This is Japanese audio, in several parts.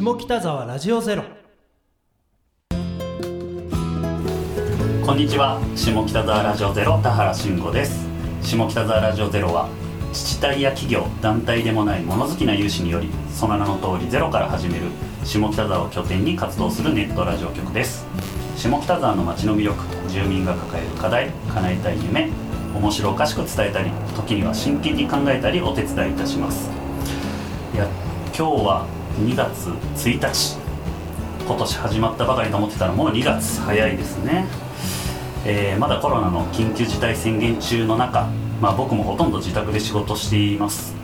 下北沢ラジオゼロ。こんにちは。下北沢ラジオゼロ田原慎吾です。下北沢ラジオゼロは自治体や企業団体でもない物好きな有志によりその名の通りゼロから始める下北沢を拠点に活動するネットラジオ局です。下北沢の街の魅力住民が抱える課題叶えたい夢面白おかしく伝えたり時には真剣に考えたりお手伝いいたします。いや今日は2月1日。今年始まったばかりと思ってたらもう2月早いですね。えーまだコロナの緊急事態宣言中の中、まあ、僕もほとんど自宅で仕事しています。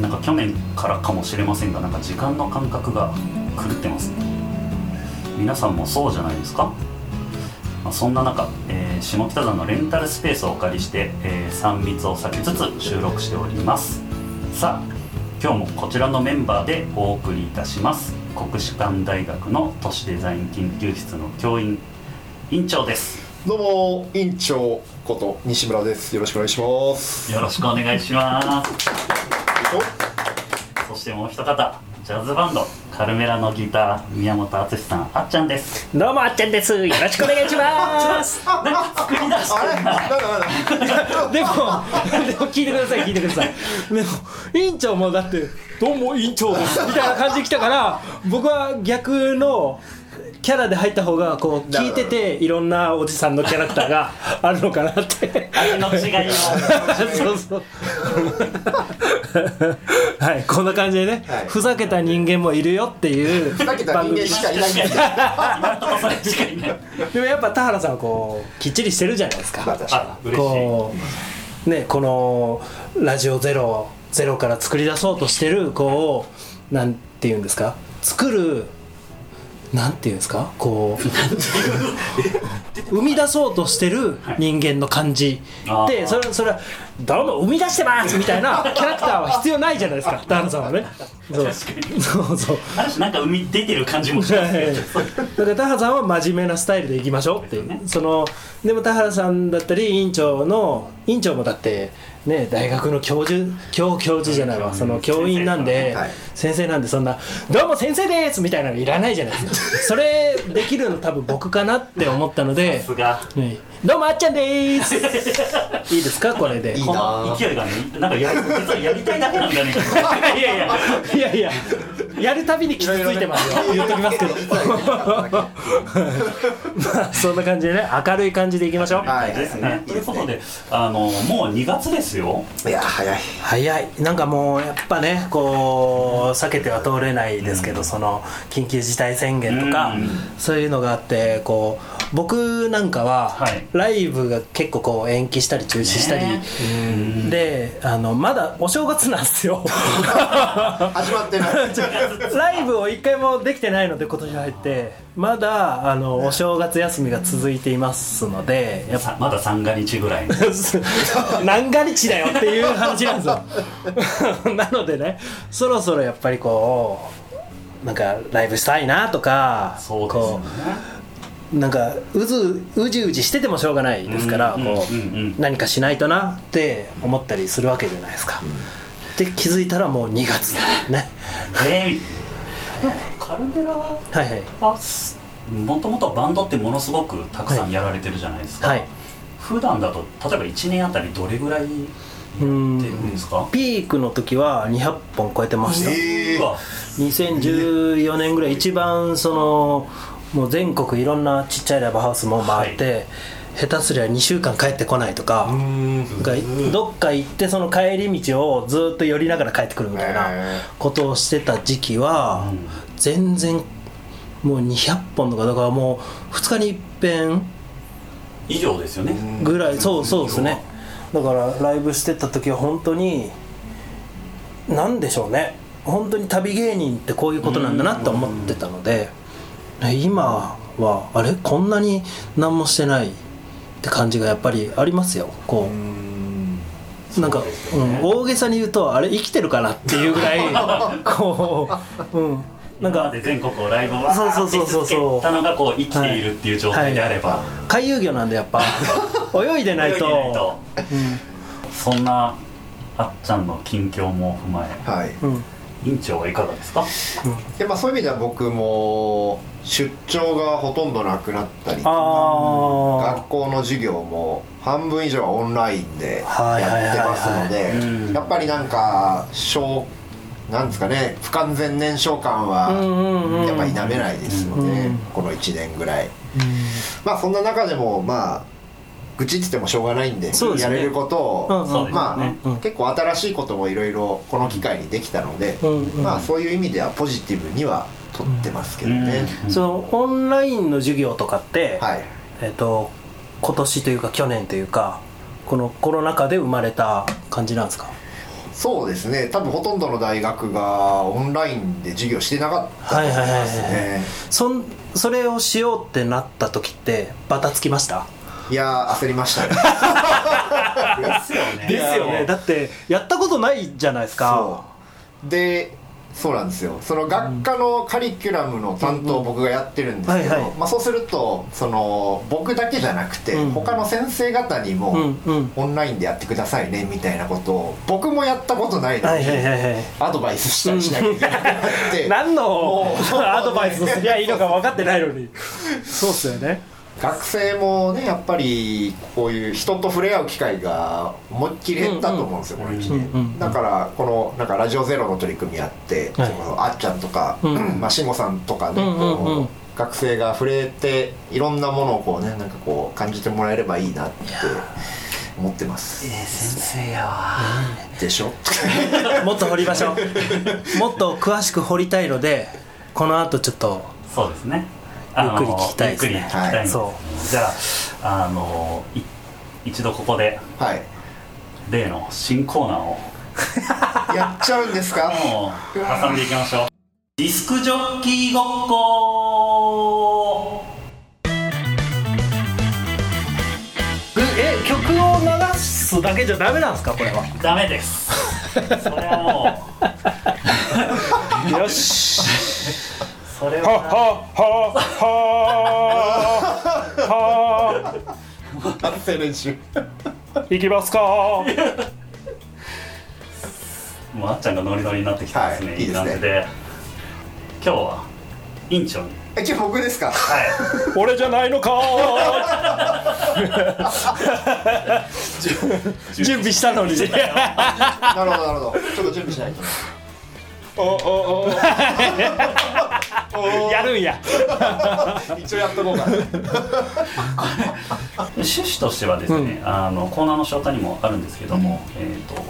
なんか去年からかもしれませんがなんか時間の感覚が狂ってますね。皆さんもそうじゃないですか、まあ、そんな中、えー下北沢のレンタルスペースをお借りして、えー3密を避けつつ収録しております。さあ今日もこちらのメンバーでお送りいたします。国士舘大学の都市デザイン研究室の教員院長です。どうも院長こと西村です。よろしくお願いします。よろしくお願いします。そしてもう一方ジャズバンドカルメラのギター宮本敦さんあっちゃんです。どうもあっちゃんです。よろしくお願いします。なんか作り出してるななんだなでもでも聞いてください聞いてください。でも院長もだって「どうも院長です」みたいな感じで来たから僕は逆のキャラで入った方がこう聞いてていろんなおじさんのキャラクターがあるのかなって。味の違いを。そうそうはいこんな感じでね、はい。ふざけた人間もいるよっていうふざけた人間しかいないんででもやっぱ田原さんはこうきっちりしてるじゃないですか、まあ確ねこのラジオゼロゼロから作り出そうとしてるこうなんていうんですか？作るなんていうんですか？こう。生み出そうとしてる人間の感じ。あー。でそれそれは「どうも生み出してます!」みたいなキャラクターは必要ないじゃないですか。田原さんはね。そう。そうそう。ある種なんか海出てる感じもしますけどだから田原さんは真面目なスタイルでいきましょうっていう、ね。そのでも田原さんだったり院長の院長もだってね大学の教授教教授じゃないわ。その教員なんではい。先生なんでそんな「どうも先生です!」みたいなのいらないじゃないですか。それできるの多分僕かなって思ったのでさすが。はいどうもあっちゃんでーす。いいですか？これで。いいこの勢いがねなんかやり実はやりたいだけなんだね。いやいや。いやいややるたびに傷ついてますよ。言っときますけど。まあそんな感じでね明るい感じでいきましょう。はい。ですねということであのもう2月ですよ。いや早い。早い。なんかもうやっぱねこう避けては通れないですけど、その緊急事態宣言とか、うん。そういうのがあってこう僕なんかは、はい。ライブが結構こう延期したり中止したり、ね。であのまだお正月なんですよ。始まってない。ライブを一回もできてないので今年入ってまだあのお正月休みが続いていますのでやっぱさまだ三が日ぐらい。の 何が日だよっていう話なんですよ。なのでねそろそろやっぱりこうなんかライブしたいなとかそうですね。うなんかうずうじうじしててもしょうがないですからうんこう何かしないとなって思ったりするわけじゃないですか、で気づいたらもう2月だね。えーカルデラは？はいはい。もともとバンドってものすごくたくさんやられてるじゃないですか、はい。普段だと例えば1年あたりどれぐらいやってるんですか？ピークの時は200本超えてました。えうわ2014年ぐらい一番そのもう全国いろんなちっちゃいライブハウスも回って、下手すりゃ2週間帰ってこないとか,、どっか行ってその帰り道をずっと寄りながら帰ってくるみたいなへことをしてた時期はうん全然もう200本とかだからもう2日に一遍以上ですよね、ぐらいそうそうですね。だからライブしてた時は本当に何でしょうね。本当に旅芸人ってこういうことなんだなって思ってたので今はあれ？こんなに何もしてないって感じがやっぱりありますよ。こう。なんか、うん、大げさに言うとあれ生きてるかなっていうぐらい こう、うん、なんか全国をライブをそうそうそうそう。たのがこう生きているっていう状態であれば、回遊魚なんでやっぱ 泳いでないと。泳いでないと。そんなあっちゃんの近況も踏まえ。はい。うん院長はいかがですか？でまあ、そういう意味では僕も出張がほとんどなくなったりとかあ学校の授業も半分以上はオンラインでやってますのでうん。やっぱりなんか小なんですかね不完全燃焼感あはやっぱ否めないですので、うん。この1年ぐらい、まあそんな中でもまあ愚痴っててもしょうがないんでね。やれることを、まあ、うん。結構新しいこともいろいろこの機会にできたので、うんうん。まあそういう意味ではポジティブにはとってますけどね、そのオンラインの授業とかって、はい。えっ、と今年というか去年というかこのコロナ禍で生まれた感じなんですか？そうですね。多分ほとんどの大学がオンラインで授業してなかったと思いますはいはいはいねそんそれをしようってなった時ってバタつきました？いやー焦りましたね。ですよね。ですよね。だってやったことないじゃないですか。そう。でそうなんですよ。その学科のカリキュラムの担当を僕がやってるんですけど、まあ、そうするとその僕だけじゃなくて、うん。他の先生方にも、うんうん。オンラインでやってくださいねみたいなことを僕もやったことないのに、アドバイスしたりしなきゃいけなくなって 何のアドバイスをすりゃいいのか分かってないのに。そうっすよね学生もねやっぱりこういう人と触れ合う機会が思いっきり減ったと思うんですよ、この1年、うんうんだからこのなんかラジオゼロの取り組みやって、はい。そのあっちゃんとか、うん。まあ、慎吾さんとかね、うんうん学生が触れていろんなものをこうねなんかこう感じてもらえればいいなって思ってます。先生やわでしょ？もっと掘りましょう。もっと詳しく掘りたいのでこの後ちょっと。そうですねゆっくり聞きたいですね。ゆっくり聞きたいんで、はい。そじゃああのい一度ここではい。例の新コーナーを。やっちゃうんですか？もう挟んでいきましょう。ディスクジョッキーごっこえ曲を流すだけじゃダメなんですか？これは。ダメです。それはもう。よしははははは。発声練習。いきますか。もうあっちゃんがノリノリになってきてますね、はいいい感じで。今日は院長に。え今日僕ですか？はい。俺じゃないのか。準備したのに。なるほどなるほど。ちょっと準備しないと。ねおおお やるんや。一応やっとこうか。な趣旨としてはですね、あのコーナーの紹介にもあるんですけども、えー、と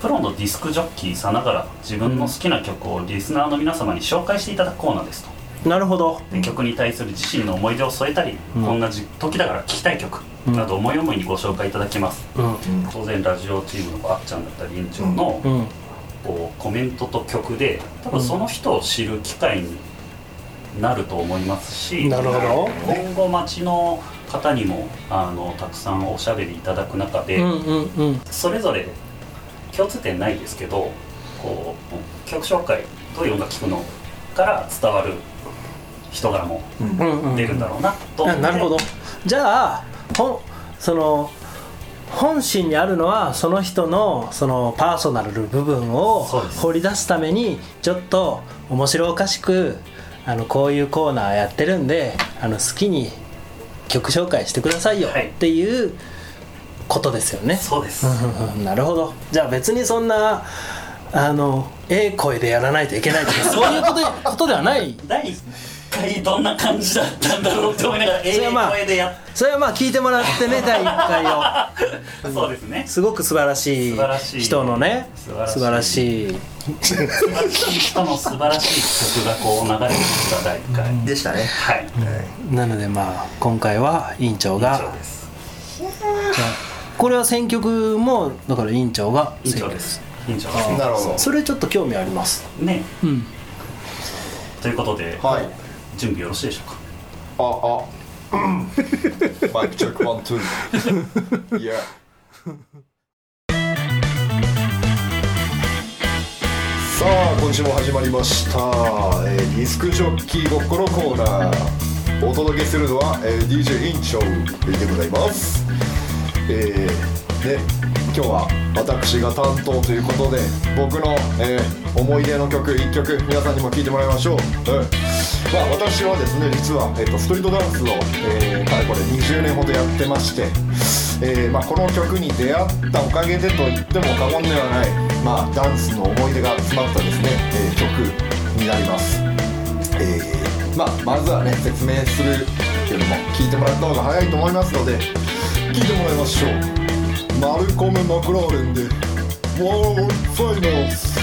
プロのディスクジョッキーさながら自分の好きな曲をリスナーの皆様に紹介していただくコーナーですと。なるほど。で曲に対する自身の思い出を添えたり、うん。こんなじ時だから聴きたい曲など思い思いにご紹介いただきます、うん。当然ラジオチームのあっちゃんだったり院長のうん。こうコメントと曲で多分その人を知る機会になると思いますし、なるほど。今後町の方にもあのたくさんおしゃべりいただく中で、うんうんうん。それぞれ共通点ないですけどこう曲紹介どういう音楽聴くのから伝わる人柄もうんうん。出るんだろうなと思って。あなるほど。じゃあほその本心にあるのはその人のそのパーソナル部分を掘り出すためにちょっと面白おかしくあのこういうコーナーやってるんであの好きに曲紹介してくださいよはい。っていうことですよね。そうです、なるほど。じゃあ別にそんなあのええ声でやらないといけないとかそういうことことではない。第1回どんな感じだったんだろうって思いながらええそれはまあ声でやっそれはまあ聞いてもらってね第1回を。そうですね。すごく素晴らしい素晴らしい。人のね素晴らしい。素晴らしい。人の素晴らしい曲がこう流れてきた第1回、でしたね。はい。なのでまあ今回は委員長以が上です。これは選曲もだから委員長が以上です。以上ですなるほど。それちょっと興味あります。ね。うん。ということで、はい準備よろしいでしょうか？ああ。マイクチェックワンツーいやさあ今週も始まりました、えーディスクジョッキーごっこのコーナー。お届けするのは、えー DJ インチョウでございます。えー、ね今日は私が担当ということで僕の、えー思い出の曲1曲皆さんにも聴いてもらいましょう、うんまあ、私はですね実は、えーとストリートダンスを、えーかれこれ20年ほどやってまして、えーまあ、この曲に出会ったおかげでと言っても過言ではない、まあ、ダンスの思い出が詰まったですね、えー曲になります。えーまあ、まずはね説明するけども聞いてもらった方が早いと思いますので聞いてもらいましょう。マルコム・マクラーレンで「ワールド・ファイナルズ」